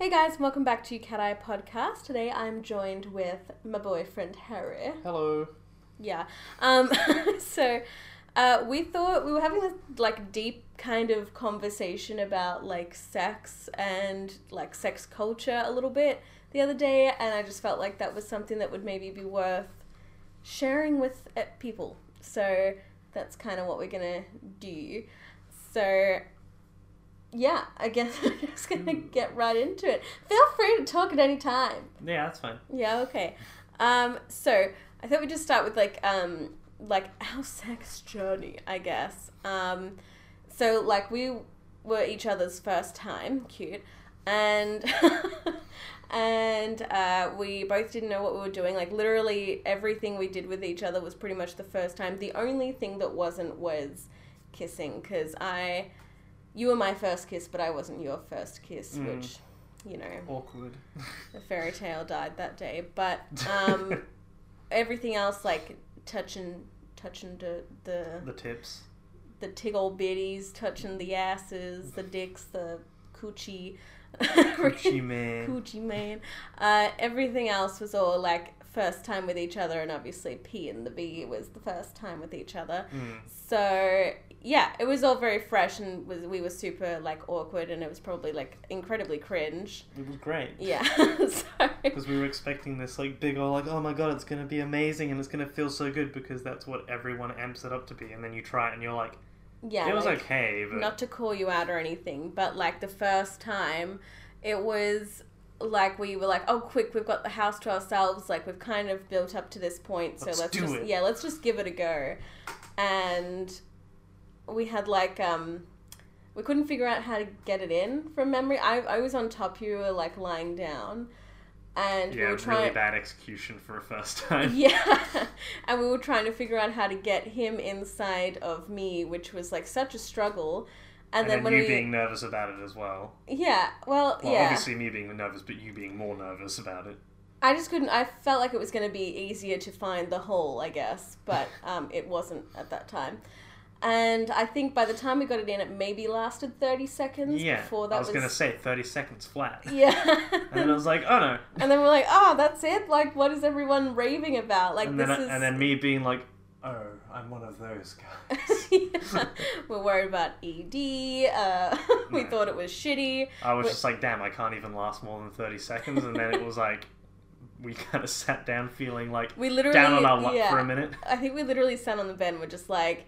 Hey guys, welcome back to Cat Eye Podcast. Today I'm joined with my boyfriend Harry. Hello. Yeah. Um, so uh, we thought we were having this like deep kind of conversation about like sex and like sex culture a little bit the other day, and I just felt like that was something that would maybe be worth sharing with uh, people. So that's kind of what we're gonna do. So yeah, I guess we're just gonna get right into it. Feel free to talk at any time. Yeah, that's fine. Yeah, okay. Um, so I thought we'd just start with like um like our sex journey, I guess. Um, so like we were each other's first time, cute, and and uh, we both didn't know what we were doing. Like literally everything we did with each other was pretty much the first time. The only thing that wasn't was kissing, because I, you were my first kiss, but I wasn't your first kiss, Mm. which, you know, Awkward. the fairy tale died that day. But um, everything else, like touching, touching the the the tips. the tiggle bitties, touching the asses, the dicks, the coochie, coochie man. coochie man. Uh, everything else was all like first time with each other, and obviously P and the B was the first time with each other. Mm. So yeah, it was all very fresh, and was we were super like awkward, and it was probably like incredibly cringe. It was great. Yeah. Because we were expecting this like big old like oh my god it's gonna be amazing and it's gonna feel so good because that's what everyone amps it up to be and then you try it and you're like yeah, it was like, okay but not to call you out or anything, but like the first time, it was like we were like, oh, quick, we've got the house to ourselves. Like we've kind of built up to this point, so Let's let's, do just it. yeah, let's just give it a go. And we had like um, we couldn't figure out how to get it in from memory. I I was on top, you were like lying down, and we yeah were really trying. bad execution for a first time. Yeah, and we were trying to figure out how to get him inside of me, which was like such a struggle. And, And, then, then, when you we, being nervous about it as well. yeah, well, Well, yeah, obviously me being nervous, but you being more nervous about it. I just couldn't. I felt like it was going to be easier to find the hole, I guess, but um, it wasn't at that time. And I think by the time we got it in, it maybe lasted thirty seconds Yeah, before that I was, gonna say thirty seconds flat, Yeah, and then I was like, oh no, and then we're like, oh, that's it. Like, what is everyone raving about? Like, and this then is. and then me being like, oh, I'm one of those guys. Yeah. We're worried about ED. Uh, we No. thought it was shitty. I was just like, damn, I can't even last more than 30 seconds. And then it was like, we kind of sat down feeling like We literally down on our luck yeah. for a minute. I think we literally sat on the bed and were just like,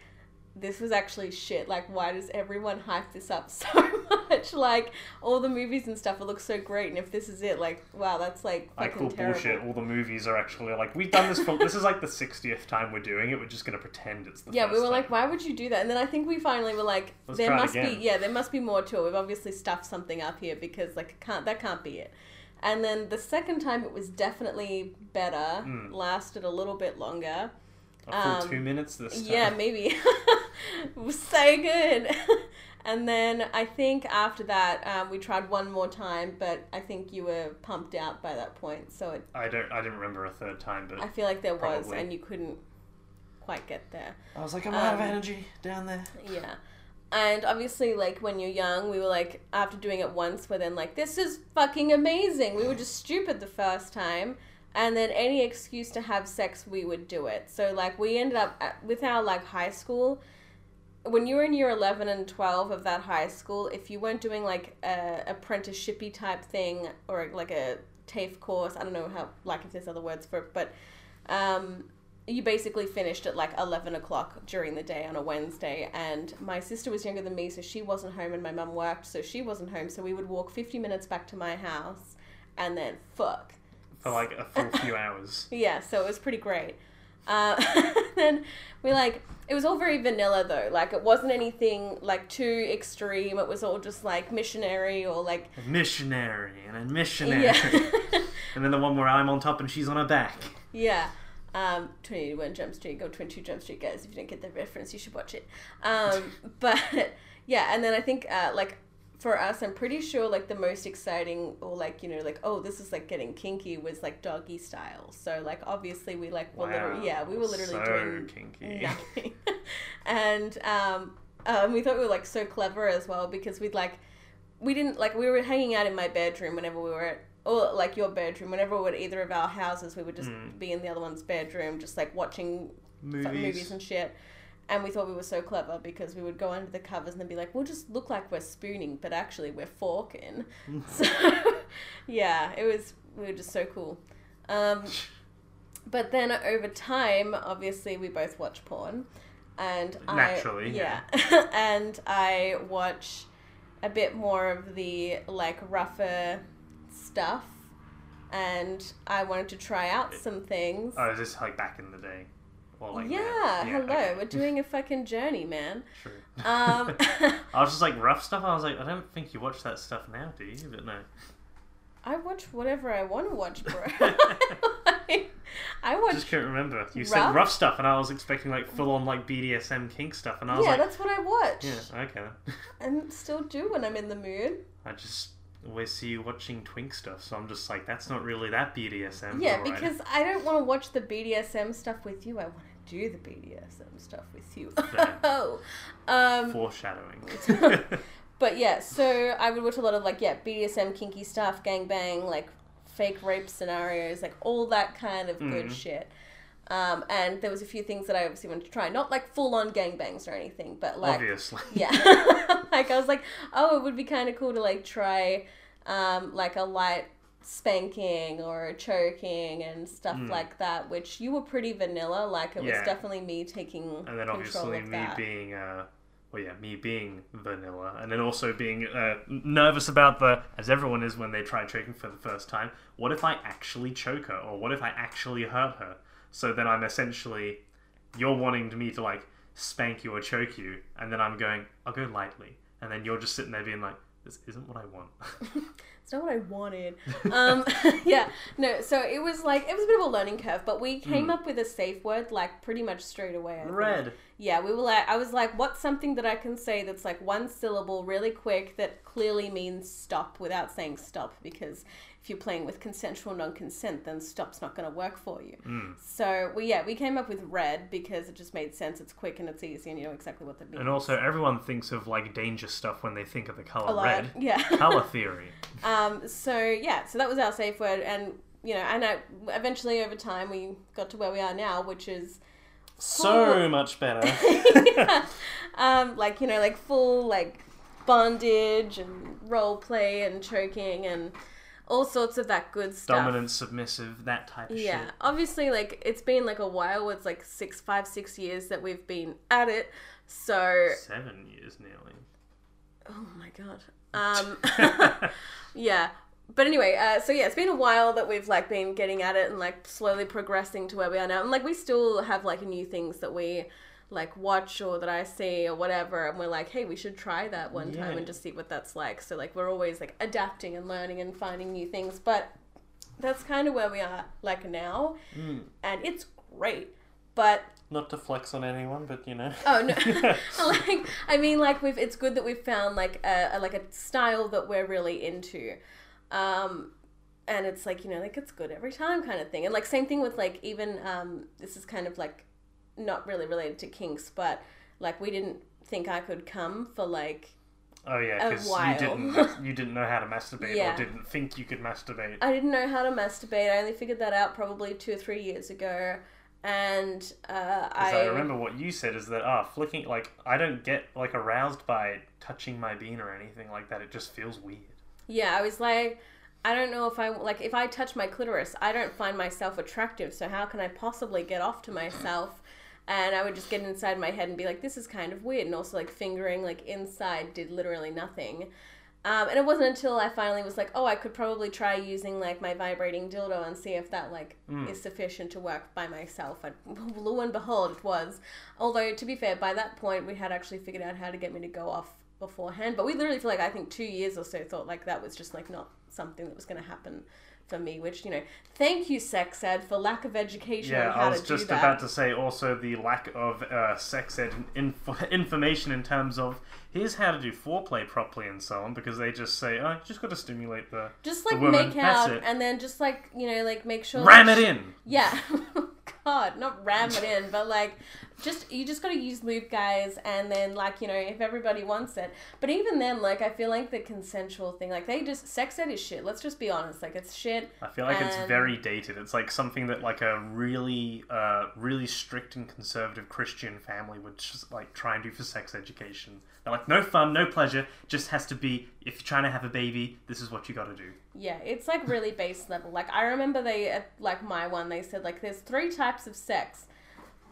this was actually shit. Like, why does everyone hype this up so much? Like, all the movies and stuff, it looks so great. And if this is it, like, wow, that's like I fucking call terrible. bullshit. All the movies are actually like, we've done this for, this is like the 60th time we're doing it. We're just going to pretend it's the Yeah, we were like, why would you do that? And then I think we finally were like, Let's there must be, yeah, there must be more to it. We've obviously stuffed something up here because like, can't that can't be it. And then the second time, it was definitely better. Mm. Lasted a little bit longer. A full um, two minutes this time. Yeah, maybe. it was so good. and then I think after that, um, we tried one more time, but I think you were pumped out by that point. So it, I don't, I didn't remember a third time, but I feel like there was, and you couldn't quite get there. I was like, I'm out of um, energy down there. Yeah. And obviously, like when you're young, we were like, after doing it once, we're then like, this is fucking amazing. We were just stupid the first time. And then any excuse to have sex, we would do it. So, like, we ended up at, with our like high school. When you were in year 11 and 12 of that high school, if you weren't doing like a apprenticeshipy type thing or like a TAFE course, I don't know how, like, if there's other words for it, but um, you basically finished at like 11 o'clock during the day on a Wednesday. And my sister was younger than me, so she wasn't home, and my mum worked, so she wasn't home. So we would walk 50 minutes back to my house and then fuck. For like a full few hours. Yeah, so it was pretty great. Uh, then we like, it was all very vanilla though. Like, it wasn't anything like too extreme. It was all just like missionary or like, A missionary and a missionary. yeah. and then the one where I'm on top and she's on her back. Yeah. Um, 21 Jump Street, go 22 Jump Street, guys. If you don't get the reference, you should watch it. Um, but yeah, and then I think, uh, like, for us, I'm pretty sure, like, the most exciting, or like, you know, like, oh, this is like getting kinky was like doggy style. So, like, obviously, we like, were literally, yeah, we were literally so doing kinky. nothing. and um, um, we thought we were like so clever as well because we'd like, we didn't like we were hanging out in my bedroom whenever we were at or like your bedroom whenever we were at either of our houses we would just Mm. be in the other one's bedroom just like watching Movies. movies and shit and we thought we were so clever because we would go under the covers and then be like we'll just look like we're spooning but actually we're forking. So yeah it was we were just so cool. Um, but then over time obviously we both watch porn. And Naturally, I, yeah. And i watch a bit more of the like rougher stuff. And i wanted to try out some things. Oh, is this like back in the day? Like yeah, now? hello okay. we're doing a fucking journey man True. um I was just like rough stuff. I was like, I don't think you watch that stuff now, do you? But no. i watch whatever i want to watch bro i watch just couldn't remember. You Rough? said rough stuff, and I was expecting like full on like BDSM kink stuff, and I was yeah like, that's what i watch yeah, okay. and still do when i'm in the mood I just always see you watching twink stuff, so I'm just like, that's not really that BDSM. yeah alright. because i don't want to watch the bdsm stuff with you i want do the bdsm stuff with you oh um foreshadowing. But yeah, so I would watch a lot of like yeah BDSM kinky stuff, gangbang, like fake rape scenarios, like all that kind of good Mhm. shit. Um, and there was a few things that I obviously wanted to try, not like full on gangbangs or anything, but like Obviously. yeah, like I was like, oh, it would be kind of cool to like try, um, like a light spanking or choking and stuff Mm. like that. Which you were pretty vanilla, like it was definitely me taking And then control obviously of me that. being, uh, well, yeah, me being vanilla, and then also being uh, nervous about the, as everyone is when they try choking for the first time. What if I actually choke her, or what if I actually hurt her? So then I'm essentially, you're wanting me to like spank you or choke you, and then I'm going, I'll go lightly, and then you're just sitting there being like, this isn't what I want. It's not what I wanted. Um, yeah, no. So it was like it was a bit of a learning curve, but we came Mm. up with a safe word like pretty much straight away. I think. Red. Yeah, we were like, I was like, what's something that I can say that's like one syllable, really quick, that clearly means stop without saying stop? Because if you're playing with consensual non-consent, then stop's not going to work for you. Mm. So we yeah, we came up with red because it just made sense. It's quick and it's easy, and you know exactly what that means. And also, everyone thinks of like danger stuff when they think of the color red. yeah. Color theory. Um, so yeah, so that was our safe word, and you know, and I, eventually over time we got to where we are now, which is So much better. yeah. um, like you know, like full like bondage and role play and choking and all sorts of that good stuff. Dominant, submissive, that type of Yeah, shit. Yeah, obviously, like it's been like a while. It's like six, five, six years that we've been at it. So, Seven years nearly. oh my god. Um, yeah, but anyway, uh, so yeah, it's been a while that we've like been getting at it and like slowly progressing to where we are now. And like we still have like new things that we like watch or that I see or whatever, and we're like, hey, we should try that one time and just see what that's like. So like we're always like adapting and learning and finding new things, but that's kind of where we are like now, Mm. and it's great. But Not to flex on anyone, but you know. Oh no! like I mean, like we've it's good that we've found like a, a like a style that we're really into, um, and it's like you know like it's good every time kind of thing. And like same thing with like even um, this is kind of like not really related to kinks, but like we didn't think I could come for like Oh yeah, because you didn't you didn't know how to masturbate Yeah. or didn't think you could masturbate. I didn't know how to masturbate. I only figured that out probably two or three years ago, and uh, I, I remember what you said is that ah flicking like I don't get like aroused by touching my bean or anything like that. It just feels weird. Yeah, I was like, I don't know if I like if I touch my clitoris, I don't find myself attractive. So how can I possibly get off to myself? And I would just get inside my head and be like, this is kind of weird. And also like fingering like inside did literally nothing. Um, and it wasn't until I finally was like, oh, I could probably try using like my vibrating dildo and see if that like Mm. is sufficient to work by myself. And lo and behold, it was. Although to be fair, by that point we had actually figured out how to get me to go off beforehand. But we literally for like I think two years or so thought like that was just like not something that was going to happen for me. Which you know, thank you sex ed for lack of education Yeah, on how I was to just do that. about to say also the lack of uh, sex ed inf- information in terms of here's how to do foreplay properly and so on because they just say oh you just got to stimulate the just the like woman, make out and then just like you know like make sure ram it sh- in. Yeah. God, not ram it in, but like just you just got to use lube, guys, and then like you know if everybody wants it. But even then, like I feel like the consensual thing, like they just sex ed is shit. Let's just be honest, like it's shit. I feel like it's very dated. It's like something that like a really, uh, really strict and conservative Christian family would just like try and do for sex education. They're like, no fun, no pleasure. Just has to be. If you're trying to have a baby, this is what you got to do. Yeah, it's like really base level. Like I remember they at like my one they said like there's three types of sex,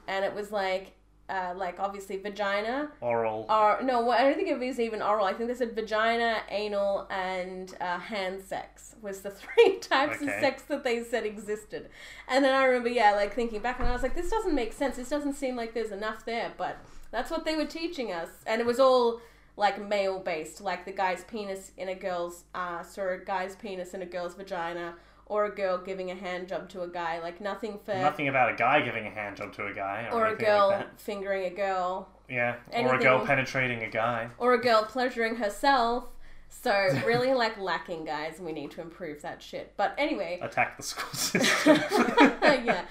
and it was like uh, like obviously vagina Oral. or no well, I don't think it was even oral. I think they said vagina, anal, and uh, hand sex was the three types of sex that they said existed. And then I remember yeah like thinking back and I was like this doesn't make sense. This doesn't seem like there's enough there, but that's what they were teaching us, and it was all like male based, like the guy's penis in a girl's ass, or a guy's penis in a girl's vagina, or a girl giving a hand job to a guy. Like nothing for, Nothing about a guy giving a hand job to a guy or, or a girl like fingering a girl, Yeah, or a girl penetrating a guy. or a girl pleasuring herself. So really like lacking, guys, and we need to improve that shit. But anyway, Attack the school system. yeah.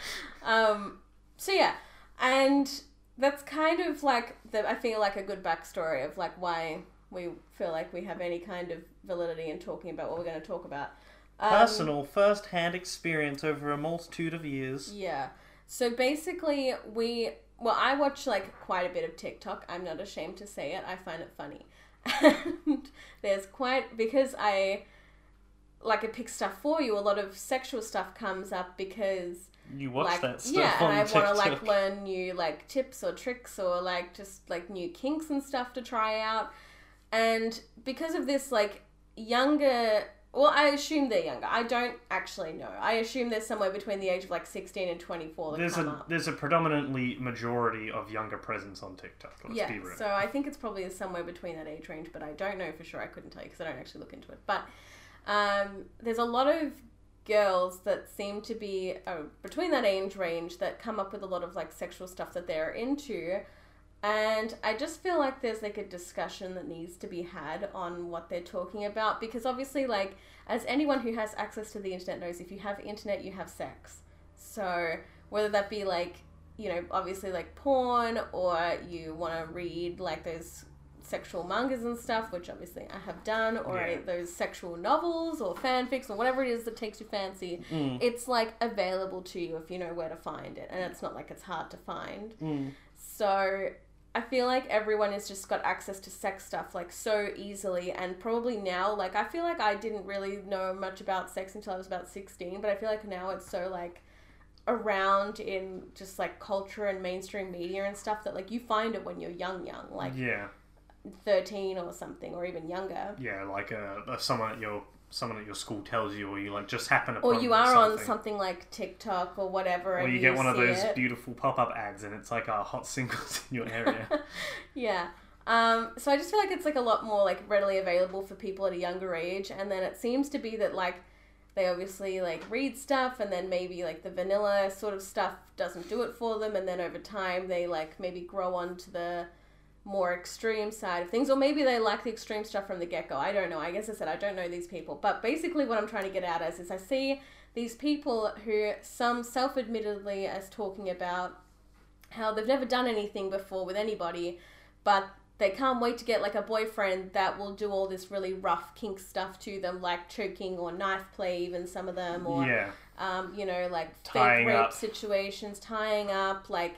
Um, so yeah, and that's kind of like the I feel like a good backstory of like why we feel like we have any kind of validity in talking about what we're going to talk about. Um, Personal, first-hand experience over a multitude of years. Yeah. So basically, we well, I watch like quite a bit of TikTok. I'm not ashamed to say it. I find it funny, and there's quite because I like it picks stuff for you. A lot of sexual stuff comes up because You watch like that stuff yeah, and I want to like learn new like tips or tricks or like just like new kinks and stuff to try out. And because of this, like younger, well, I assume they're younger. I don't actually know. I assume they're somewhere between the age of like sixteen and twenty four that There's come a up. there's a predominantly majority of younger presence on TikTok. Let's yeah, be real. so I think it's probably somewhere between that age range, but I don't know for sure. I couldn't tell you because I don't actually look into it. But um, there's a lot of girls that seem to be uh, between that age range that come up with a lot of like sexual stuff that they're into. And I just feel like there's like a discussion that needs to be had on what they're talking about because obviously, like, as anyone who has access to the internet knows, if you have internet, you have sex. So whether that be like, you know, obviously like porn or you want to read like those sexual mangas and stuff, which obviously I have done, or Yeah. those sexual novels or fanfics or whatever it is that takes your fancy, Mm. it's like available to you if you know where to find it. And it's not like it's hard to find. Mm. So I feel like everyone has just got access to sex stuff like so easily and probably now like I feel like I didn't really know much about sex until I was about 16 but I feel like now it's so like around in just like culture and mainstream media and stuff that like you find it when you're young young like yeah, 13 or something or even younger. Yeah, like uh, uh, someone at your someone at your school tells you, or you like just happen to. or you are on something. something like TikTok or whatever Or and you get one of those it. beautiful pop-up ads, and it's like our hot singles in your area. yeah. Um, so I just feel like it's like a lot more like readily available for people at a younger age, and then it seems to be that like they obviously like read stuff, and then maybe like the vanilla sort of stuff doesn't do it for them, and then over time they like maybe grow onto the more extreme side of things, or maybe they like the extreme stuff from the get go. I don't know. I guess I said I don't know these people, but basically what I'm trying to get at is, is I see these people who some self admittedly as talking about how they've never done anything before with anybody, but they can't wait to get like a boyfriend that will do all this really rough kink stuff to them, like choking or knife play, even some of them, or yeah, um, you know, like Tying fake rape up. situations, tying up, like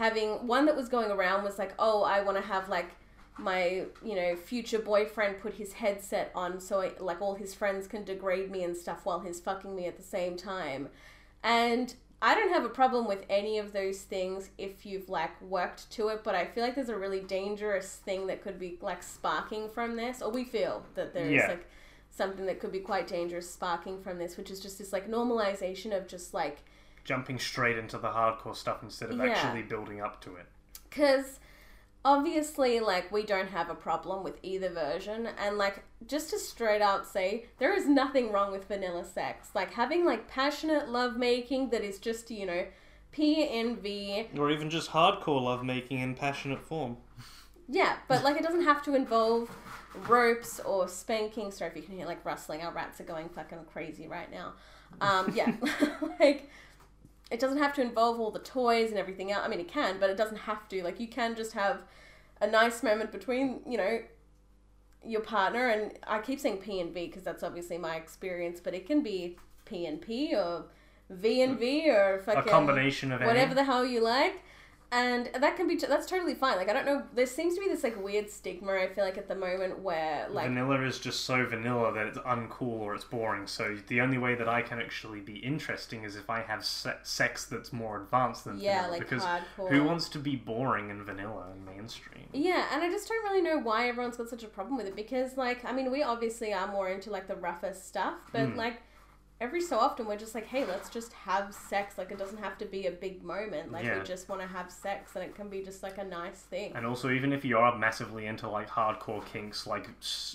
having one that was going around was like, oh, I want to have like my you know future boyfriend put his headset on so I, like all his friends can degrade me and stuff while he's fucking me at the same time and i don't have a problem with any of those things if you've like worked to it but i feel like there's a really dangerous thing that could be like sparking from this or we feel that there is Yeah. like something that could be quite dangerous sparking from this which is just this like normalization of just like jumping straight into the hardcore stuff instead of Yeah. actually building up to it. Because obviously, like, we don't have a problem with either version. And, like, just to straight out say, there is nothing wrong with vanilla sex. Like, having, like, passionate lovemaking that is just, you know, PNV. Or even just hardcore lovemaking in passionate form. Yeah, but, like, it doesn't have to involve ropes or spanking. Sorry if you can hear, like, rustling. Our rats are going fucking crazy right now. Um, yeah. like, it doesn't have to involve all the toys and everything else. I mean, it can, but it doesn't have to. Like, you can just have a nice moment between, you know, your partner and I keep saying P and V because that's obviously my experience, but it can be P and P or V and V or fucking a combination of whatever any. the hell you like. And that can be that's totally fine. Like I don't know, there seems to be this like weird stigma. I feel like at the moment where like vanilla is just so vanilla that it's uncool or it's boring. So the only way that I can actually be interesting is if I have se- sex that's more advanced than yeah, vanilla. like because hardcore. who wants to be boring and vanilla and mainstream? Yeah, and I just don't really know why everyone's got such a problem with it because, like, I mean, we obviously are more into like the rougher stuff, but Mm. like every so often we're just like, hey, let's just have sex. Like, it doesn't have to be a big moment. Like, Yeah. we just want to have sex, and it can be just like a nice thing. And also, even if you are massively into like hardcore kinks, like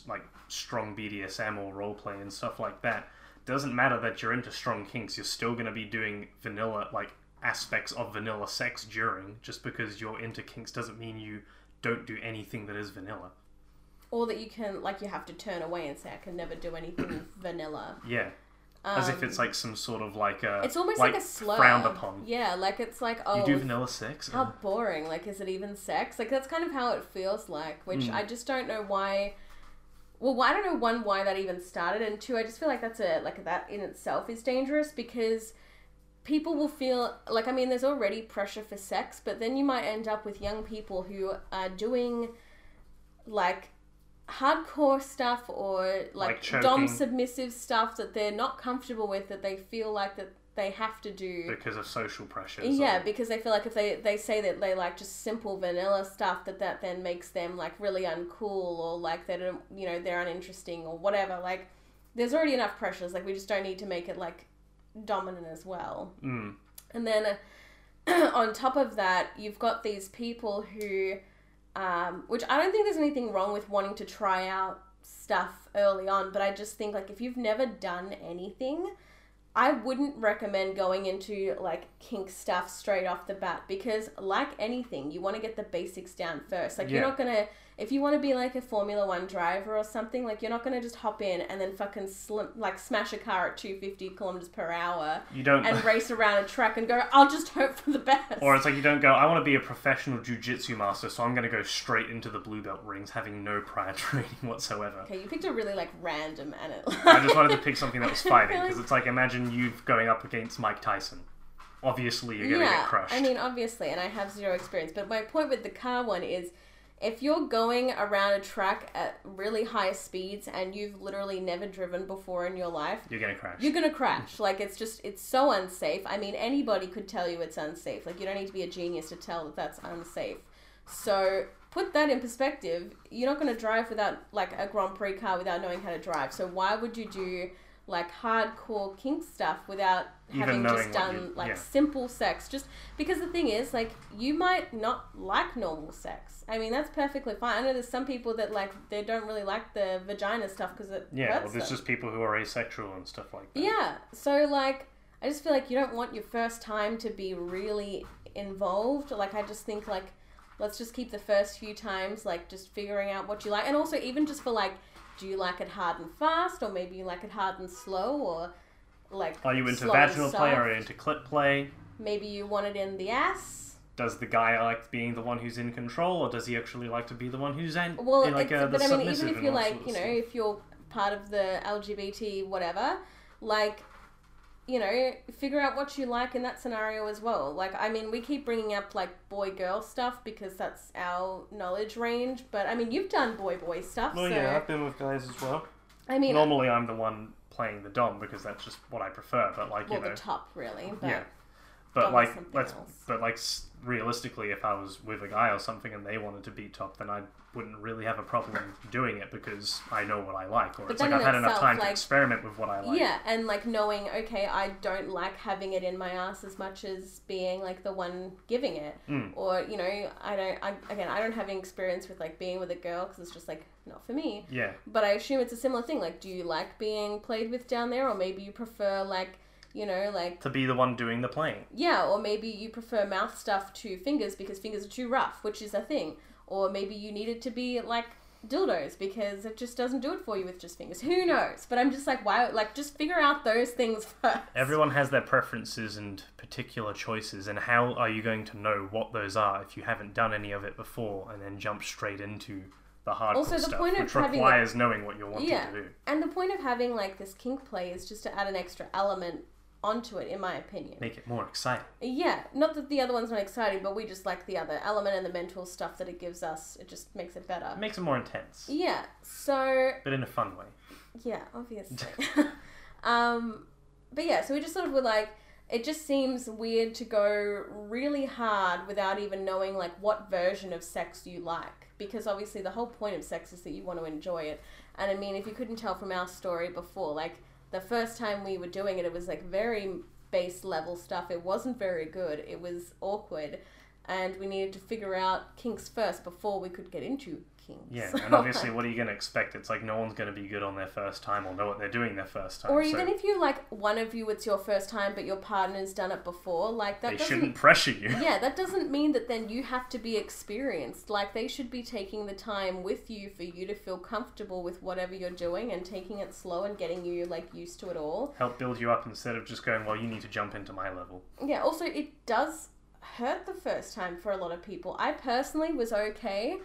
like strong BDSM or roleplay and stuff like that, doesn't matter that you're into strong kinks. You're still going to be doing vanilla like aspects of vanilla sex during. Just because you're into kinks doesn't mean you don't do anything that is vanilla. Or that you can, like, you have to turn away and say, I can never do anything vanilla. Yeah, as if Um, it's like some sort of like a It's almost like, a slur. frowned upon. Yeah, like it's like, oh, you do vanilla sex. how boring like is it even sex like that's kind of how it feels like which Mm. i just don't know why well i don't know one why that even started and two i just feel like that's a like that in itself is dangerous because people will feel like i mean there's already pressure for sex but then you might end up with young people who are doing like hardcore stuff or like, Like dom submissive stuff that they're not comfortable with that they feel like that they have to do because of social pressures. yeah, or- because they feel like if they, they say that they like just simple vanilla stuff, that that then makes them like really uncool or like they don't, you know, they're uninteresting or whatever. Like, there's already enough pressures. Like, we just don't need to make it like dominant as well. Mm. And then uh, on top of that, you've got these people who, um, which I don't think there's anything wrong with wanting to try out stuff early on, but I just think like if you've never done anything, I wouldn't recommend going into like kink stuff straight off the bat because, like anything, you want to get the basics down first. Like, you're not gonna, if you want to be like a Formula One driver or something, like, you're not gonna just hop in and then fucking slim, like smash a car at 250 kilometers per hour You don't. and race around a track and go, I'll just hope for the best. Or it's like you don't go, I want to be a professional jujitsu master, so I'm going to go straight into the blue belt rings having no prior training whatsoever. okay, you picked a really like random and it. I just wanted to pick something that was fighting, because it's like imagine you going up against Mike Tyson. Obviously, you're going to yeah, get crushed. I mean, obviously, and I have zero experience, but my point with the car one is if you're going around a track at really high speeds and you've literally never driven before in your life, you're to crash. you're gonna crash. Like it's just it's so unsafe. I mean, anybody could tell you it's unsafe. Like you don't need to be a genius to tell that that's unsafe. So put that in perspective. You're not gonna drive without like a Grand Prix car without knowing how to drive. So why would you do like hardcore kink stuff without Even having just done you- like yeah. simple sex? Just because the thing is, like you might not like normal sex. I mean, that's perfectly fine. I know there's some people that like they don't really like the vagina stuff because it yeah, well, there's them. just people who are asexual and stuff like that. Yeah. So like I just feel like you don't want your first time to be really involved. Like I just think like let's just keep the first few times like just figuring out what you like and also even just for like do you like it hard and fast or maybe you like it hard and slow or like Are you into vaginal play? you into clit play? maybe you want it in the ass Does the guy like being the one who's in control, or does he actually like to be the one who's in, well in like uh, the but i mean even if you're like you know stuff? if you're part of the lgbt whatever like you know figure out what you like in that scenario as well like i mean we keep bringing up like boy girl stuff because that's our knowledge range but i mean you've done boy boy stuff Well, so yeah, I've been with guys as well. i mean Normally, I'm the one playing the dom because that's just what I prefer. But like well you know, the top really but yeah. But like, let's. else. But like, realistically, if I was with a guy or something and they wanted to be top, then I wouldn't really have a problem doing it because I know what I like, or But it's like I've had enough itself, time to experiment with what I like. Yeah, and like knowing, okay, I don't like having it in my ass as much as being like the one giving it. Mm. Or, you know, I don't, I, again, I don't have any experience with like being with a girl because it's just like not for me. Yeah. But I assume it's a similar thing. Like, do you like being played with down there? Or maybe you prefer like, you know, like, To be the one doing the playing. yeah, or maybe you prefer mouth stuff to fingers because fingers are too rough, which is a thing. Or maybe you need it to be like dildos because it just doesn't do it for you with just fingers. Who knows? But I'm just like, why? Like, just figure out those things first. Everyone has their preferences and particular choices, and how are you going to know what those are if you haven't done any of it before and then jump straight into the hardcore Also, the stuff, point of which having, requires knowing what you're wanting Yeah. to do. And the point of having like this kink play is just to add an extra element onto it, in my opinion. Make it more exciting. Yeah, not that the other one's not exciting, but we just like the other element and the mental stuff that it gives us. It just makes it better. It makes it more intense, Yeah. So but in a fun way. yeah, obviously. um, but yeah, so we just sort of were like, it just seems weird to go really hard without even knowing like what version of sex you like, because obviously the whole point of sex is that you want to enjoy it. And I mean, if you couldn't tell from our story before, like the first time we were doing it, it was like very base level stuff. It wasn't very good. It was awkward, and we needed to figure out kinks first before we could get into Yeah, and obviously, what are you going to expect? It's like no one's going to be good on their first time or know what they're doing their first time. Or so even if you like one of you, it's your first time, but your partner's done it before. Like that they shouldn't pressure you. Yeah, that doesn't mean that then you have to be experienced. Like they should be taking the time with you for you to feel comfortable with whatever you're doing and taking it slow and getting you like used to it all. Help build you up instead of just going, well, you need to jump into my level. Yeah. Also, it does hurt the first time for a lot of people. I personally was okay.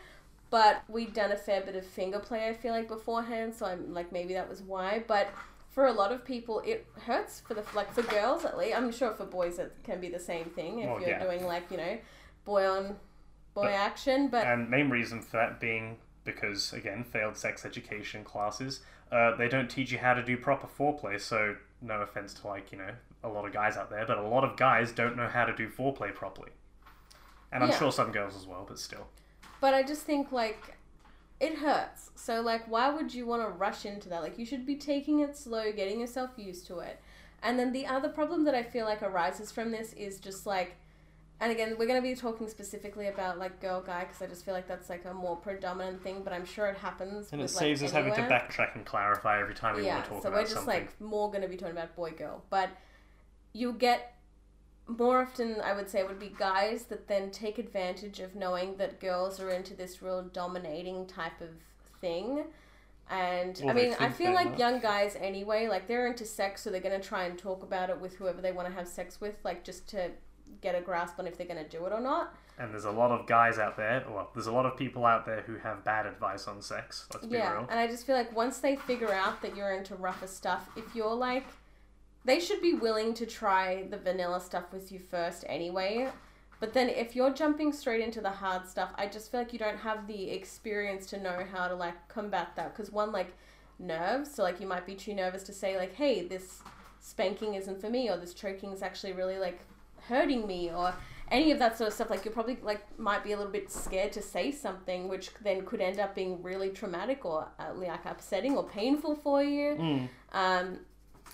But we'd done a fair bit of finger play, I feel like, beforehand, so I'm like, maybe that was why. But for a lot of people, it hurts for the like for girls at least. I'm sure for boys it can be the same thing if Well, you're yeah. doing like you know, boy on boy But- action. But And main reason for that being because again, failed sex education classes, uh, they don't teach you how to do proper foreplay. So no offense to like you know a lot of guys out there, but a lot of guys don't know how to do foreplay properly. And I'm Yeah. sure some girls as well, but still. But I just think like it hurts. So like why would you want to rush into that? Like you should be taking it slow, getting yourself used to it. And then the other problem that I feel like arises from this is just like and again, we're going to be talking specifically about like girl guy because I just feel like that's like a more predominant thing, but I'm sure it happens. And it saves like, us having to backtrack and clarify every time we yeah, want to talk so about something. Yeah, so we're just something. like more going to be talking about boy girl, but you'll get more often I would say it would be guys that then take advantage of knowing that girls are into this real dominating type of thing. And Or I mean, I feel like must. young guys anyway, like they're into sex, so they're going to try and talk about it with whoever they want to have sex with, like just to get a grasp on if they're going to do it or not. And there's a lot of guys out there, well, there's a lot of people out there who have bad advice on sex. Let's be Yeah, real. and I just feel like once they figure out that you're into rougher stuff, if you're like, they should be willing to try the vanilla stuff with you first anyway. But then if you're jumping straight into the hard stuff, I just feel like you don't have the experience to know how to like combat that. Because one, like nerves, so like you might be too nervous to say like, hey, this spanking isn't for me, or this choking is actually really like hurting me, or any of that sort of stuff like you're probably like might be a little bit scared to say something which then could end up being really traumatic or uh, like upsetting or painful for you Mm. um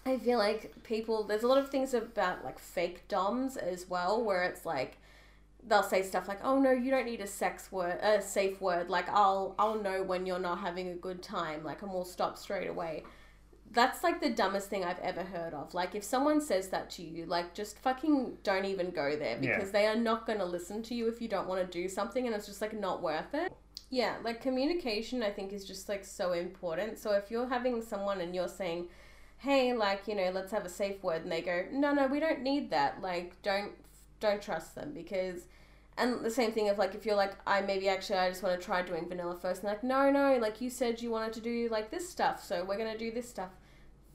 i feel like people there's a lot of things about like fake doms as well where it's like they'll say stuff like oh no you don't need a sex word a safe word like i'll i'll know when you're not having a good time like and we'll stop straight away that's like the dumbest thing I've ever heard of. Like, if someone says that to you, like, just fucking don't even go there Yeah. because they are not going to listen to you if you don't want to do something and it's just like not worth it. Yeah, like communication, I think, is just like so important. So if you're having someone and you're saying, hey, like, you know, let's have a safe word, and they go, no, no, we don't need that. Like, don't, don't trust them because and the same thing of like if you're like I maybe actually I just want to try doing vanilla first and like no no like you said you wanted to do like this stuff so we're gonna do this stuff.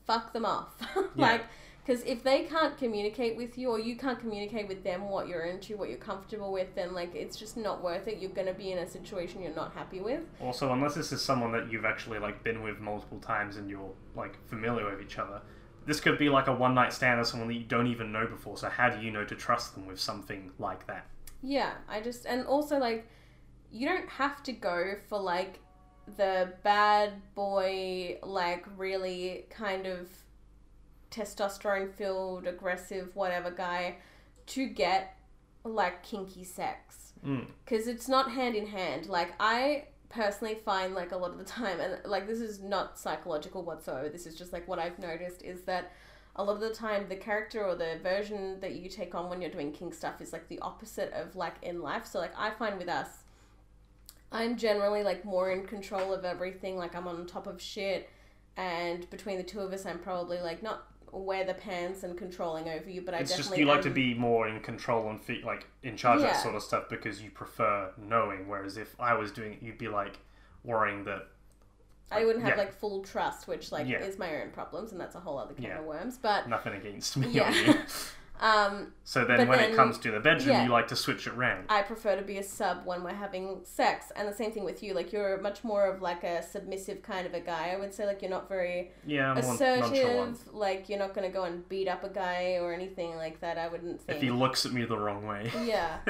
Fuck them off. Like because if they can't communicate with you or you can't communicate with them what you're into what you're comfortable with then like it's just not worth it you're gonna be in a situation you're not happy with Also, unless this is someone that you've actually like been with multiple times and you're like familiar with each other, this could be like a one night stand or someone that you don't even know before. So how do you know to trust them with something like that? Yeah, I just and also like you don't have to go for like the bad boy like really kind of testosterone filled aggressive whatever guy to get like kinky sex. Mm. because it's not hand in hand. Like I personally find like a lot of the time and like this is not psychological whatsoever. This is just like what I've noticed is that a lot of the time the character or the version that you take on when you're doing kink stuff is like the opposite of like in life. So like i find with us I'm generally like more in control of everything. Like I'm on top of shit, and between the two of us, I'm probably like not wear the pants and controlling over you, but I It's just you like to be more in control and fe- like in charge of that sort of stuff because you prefer knowing. Whereas if I was doing it, you'd be like worrying that I wouldn't have yeah. like full trust, which like Yeah. is my own problems, and that's a whole other can Yeah. of worms. But nothing against me Yeah. um, So then when then- it comes to the bedroom, yeah. you like to switch it round. I prefer to be a sub when we're having sex, and the same thing with you. Like you're much more of like a submissive kind of a guy. I would say like you're not very Yeah, I'm assertive. Like you're not gonna go and beat up a guy or anything like that. I wouldn't think. If he looks at me the wrong way. Yeah.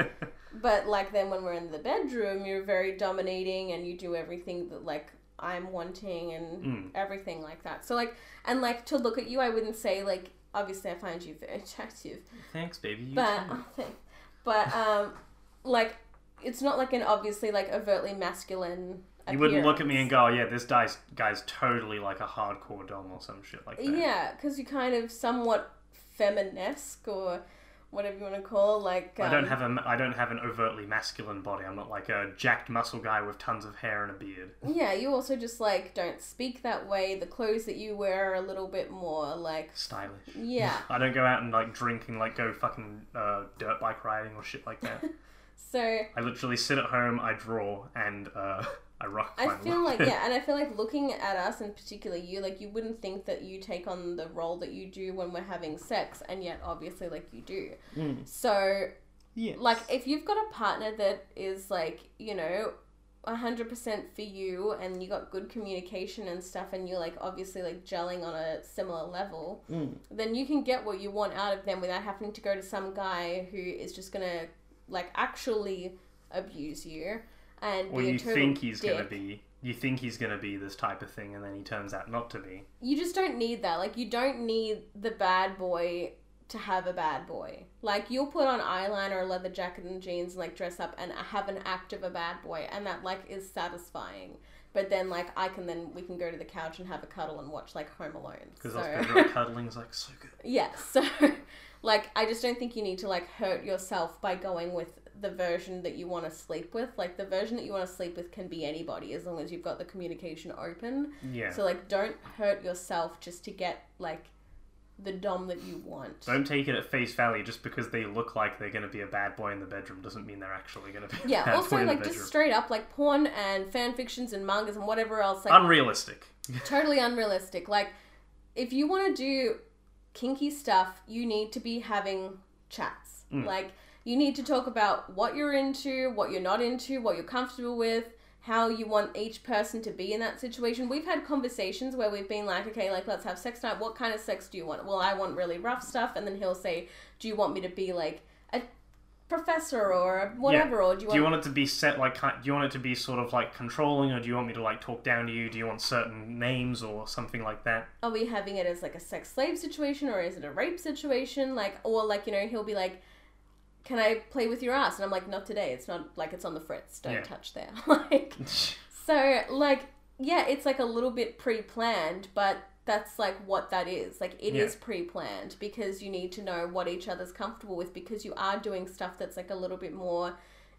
But like then when we're in the bedroom, you're very dominating and you do everything that like I'm wanting and Mm. everything like that. So like and like to look at you, I wouldn't say like obviously I find you very attractive, Thanks, baby. You but too. but um like it's not like an obviously like overtly masculine. You wouldn't look at me and go, "Oh yeah, this guy's guy's totally like a hardcore dom or some shit like that." Yeah, because you're kind of somewhat feminesque or whatever you want to call like. Um, I don't have a I don't have an overtly masculine body. I'm not like a jacked muscle guy with tons of hair and a beard. Yeah, you also just like don't speak that way. The clothes that you wear are a little bit more like Stylish. yeah. I don't go out and like drink and like go fucking uh, dirt bike riding or shit like that. So I literally sit at home, I draw, and uh, I rock. I feel like yeah, and I feel like looking at us and particularly you, like you wouldn't think that you take on the role that you do when we're having sex, and yet obviously like you do. Mm. So yeah, like if you've got a partner that is like you know. 100% for you and you got good communication and stuff and you're like obviously like gelling on a similar level Mm. then you can get what you want out of them without having to go to some guy who is just gonna like actually abuse you and Or you think he's dick. gonna be. You think he's gonna be this type of thing, and then he turns out not to be. You just don't need that. Like you don't need the bad boy to have a bad boy. Like you'll put on eyeliner, a leather jacket, and jeans, and like dress up and have an act of a bad boy, and that like is satisfying. But then like I can then we can go to the couch and have a cuddle and watch like Home Alone. Because So bedroom cuddling is like so good. yeah, so like I just don't think you need to like hurt yourself by going with the version that you want to sleep with. Like the version that you want to sleep with can be anybody as long as you've got the communication open. Yeah. So like don't hurt yourself just to get like the dom that you want. Don't take it at face value just because they look like they're going to be a bad boy in the bedroom doesn't mean they're actually going to be a yeah, also like just straight up like porn and fan fictions and mangas and whatever else like Unrealistic. totally unrealistic. Like, if you want to do kinky stuff, you need to be having chats. Mm. Like, you need to talk about what you're into, what you're not into, what you're comfortable with, how you want each person to be in that situation. We've had conversations where we've been like, okay, like, let's have sex night. What kind of sex do you want? Well, I want really rough stuff. And then he'll say, do you want me to be like a professor or whatever? Or do you want. Do you want it to be set like? Do you want it to be sort of like controlling, or do you want me to like talk down to you? Do you want certain names or something like that? are we having it as like a sex slave situation or is it a rape situation like or like you know he'll be like can i play with your ass and i'm like not today it's not like it's on the fritz don't Yeah. touch there like so like yeah it's like a little bit pre-planned but that's like what that is like it is Yeah. pre-planned because you need to know what each other's comfortable with because you are doing stuff that's like a little bit more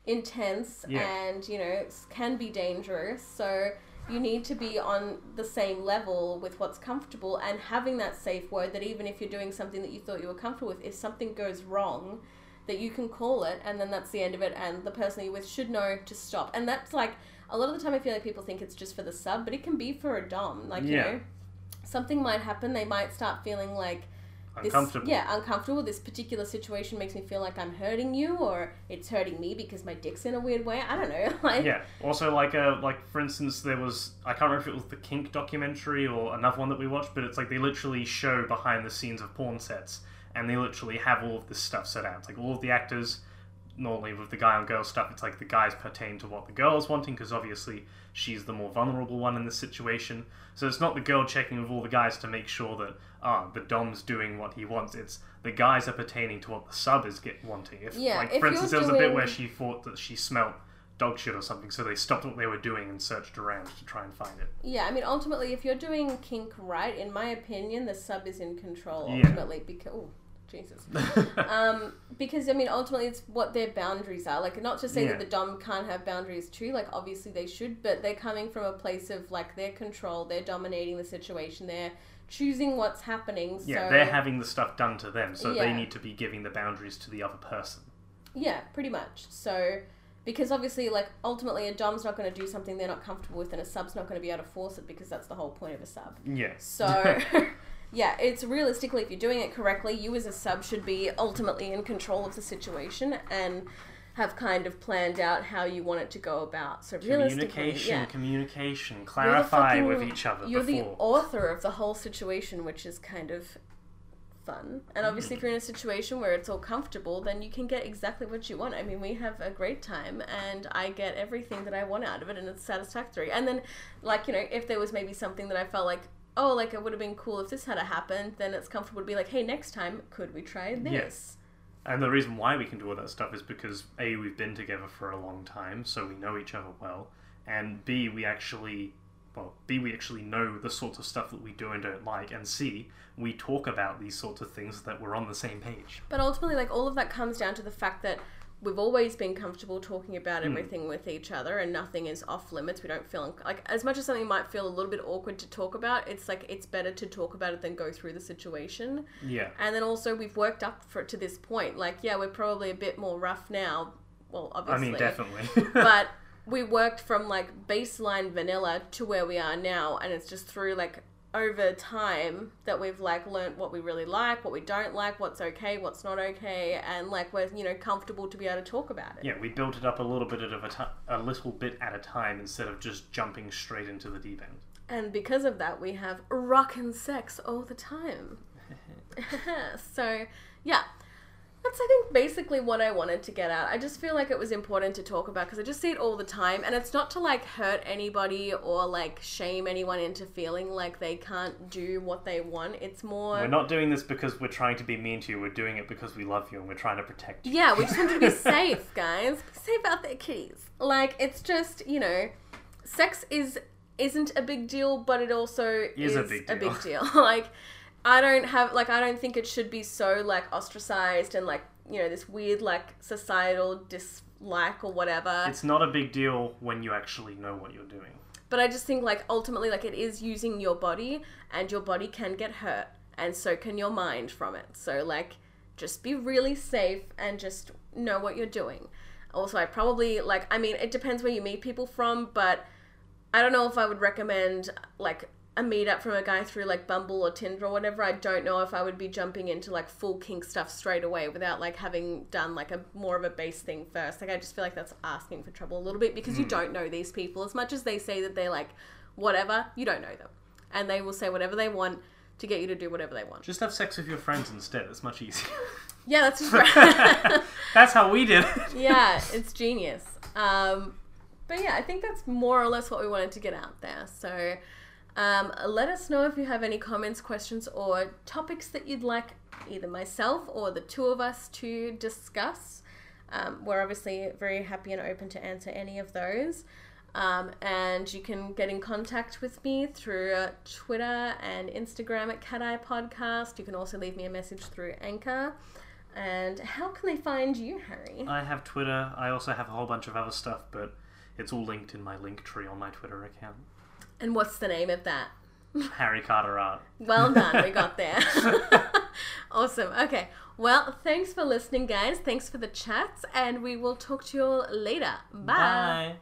intense Yeah. and you know can be dangerous so you need to be on the same level with what's comfortable and having that safe word that even if you're doing something that you thought you were comfortable with if something goes wrong that you can call it and then that's the end of it and the person you're with should know to stop and that's like a lot of the time i feel like people think it's just for the sub but it can be for a dom like you know something might happen they might start feeling like this, Uncomfortable. yeah, uncomfortable. This particular situation makes me feel like I'm hurting you, or it's hurting me because my dick's in a weird way. I don't know. Like, Yeah. Also, like, uh, like for instance, there was I can't remember if it was the Kink documentary or another one that we watched, but it's like they literally show behind the scenes of porn sets, and they literally have all of this stuff set out. It's like all of the actors. Normally, with the guy and girl stuff, it's like the guys pertain to what the girl is wanting because obviously she's the more vulnerable one in this situation. So it's not the girl checking with all the guys to make sure that ah the dom's doing what he wants. It's the guys are pertaining to what the sub is get wanting. If Yeah, like if for instance, there was a bit where she thought that she smelt dog shit or something, so they stopped what they were doing and searched around to try and find it. Yeah, I mean, ultimately, if you're doing kink right, in my opinion, the sub is in control Yeah. ultimately because. Oh, Jesus. um, because I mean, ultimately, it's what their boundaries are. Like, not to say Yeah. that the dom can't have boundaries too. Like, obviously they should, but they're coming from a place of like their control. They're dominating the situation. They're choosing what's happening. yeah, so, they're having the stuff done to them, so they need to be giving the boundaries to the other person. Yeah, pretty much. So, because obviously, like, ultimately, a dom's not going to do something they're not comfortable with, and a sub's not going to be able to force it because that's the whole point of a sub. Yeah. So, yeah, it's realistically, if you're doing it correctly, you as a sub should be ultimately in control of the situation and have kind of planned out how you want it to go about. So, communication, yeah. communication, clarify fucking- with each other You're the author of the whole situation, which is kind of fun. And obviously, if you're in a situation where it's all comfortable, then you can get exactly what you want. I mean, we have a great time, and I get everything that I want out of it, and it's satisfactory. And then, like, you know, if there was maybe something that I felt like, oh, like it would have been cool if this had happened, then it's comfortable to be like, hey, next time, could we try this? Yes. And the reason why we can do all that stuff is because A, we've been together for a long time, so we know each other well, and B, we actually, well, B, we actually know the sorts of stuff that we do and don't like, and C, we talk about these sorts of things that we're on the same page. But ultimately, like all of that comes down to the fact that we've always been comfortable talking about Hmm. everything with each other, and nothing is off limits. We don't feel like as much as something might feel a little bit awkward to talk about. It's like it's better to talk about it than go through the situation. Yeah. And then also we've worked up for to this point. Like yeah, we're probably a bit more rough now. Well, obviously I mean, definitely. but we worked from like baseline vanilla to where we are now and it's just through like over time that we've like learned what we really like what we don't like what's okay what's not okay and like we're you know comfortable to be able to talk about it yeah, we built it up a little bit at a, ti a little bit at a time instead of just jumping straight into the deep end. and because of that we have rockin' sex all the time so yeah that's I think basically what I wanted to get at. I just feel like it was important to talk about because I just see it all the time and it's not to like hurt anybody or like shame anyone into feeling like they can't do what they want. It's more We're not doing this because we're trying to be mean to you. We're doing it because we love you and we're trying to protect you. Yeah, we just want to be safe, guys. Be safe out there, kitties. Like it's just, you know, sex is isn't a big deal, but it also Is is, a big deal. deal. like I don't have like I don't think it should be so like ostracized and like, you know, this weird like societal dislike or whatever. It's not a big deal when you actually know what you're doing. But I just think like ultimately like it is using your body and your body can get hurt and so can your mind from it. So like just be really safe and just know what you're doing. Also, I probably like I mean it depends where you meet people from, but I don't know if I would recommend like a meetup from a guy through like Bumble or Tinder or whatever. I don't know if I would be jumping into like full kink stuff straight away without like having done like a more of a base thing first. Like I just feel like that's asking for trouble a little bit because you don't know these people as much as they say that they're like whatever, you don't know them. And they will say whatever they want to get you to do whatever they want. Just have sex with your friends instead. It's much easier. Yeah, that's just right. That's how we did it. yeah, it's genius. Um, but yeah, I think that's more or less what we wanted to get out there. So um, let us know if you have any comments, questions, or topics that you'd like either myself or the two of us to discuss. Um, we're obviously very happy and open to answer any of those. Um, and you can get in contact with me through uh, Twitter and Instagram at Cat Eye Podcast. You can also leave me a message through Anchor. And how can they find you, Harry? I have Twitter. I also have a whole bunch of other stuff, but it's all linked in my link tree on my Twitter account. And what's the name of that? Harry Carter Art. Well done, we got there. awesome. Okay. Well, thanks for listening, guys. Thanks for the chats, and we will talk to you all later. Bye. Bye.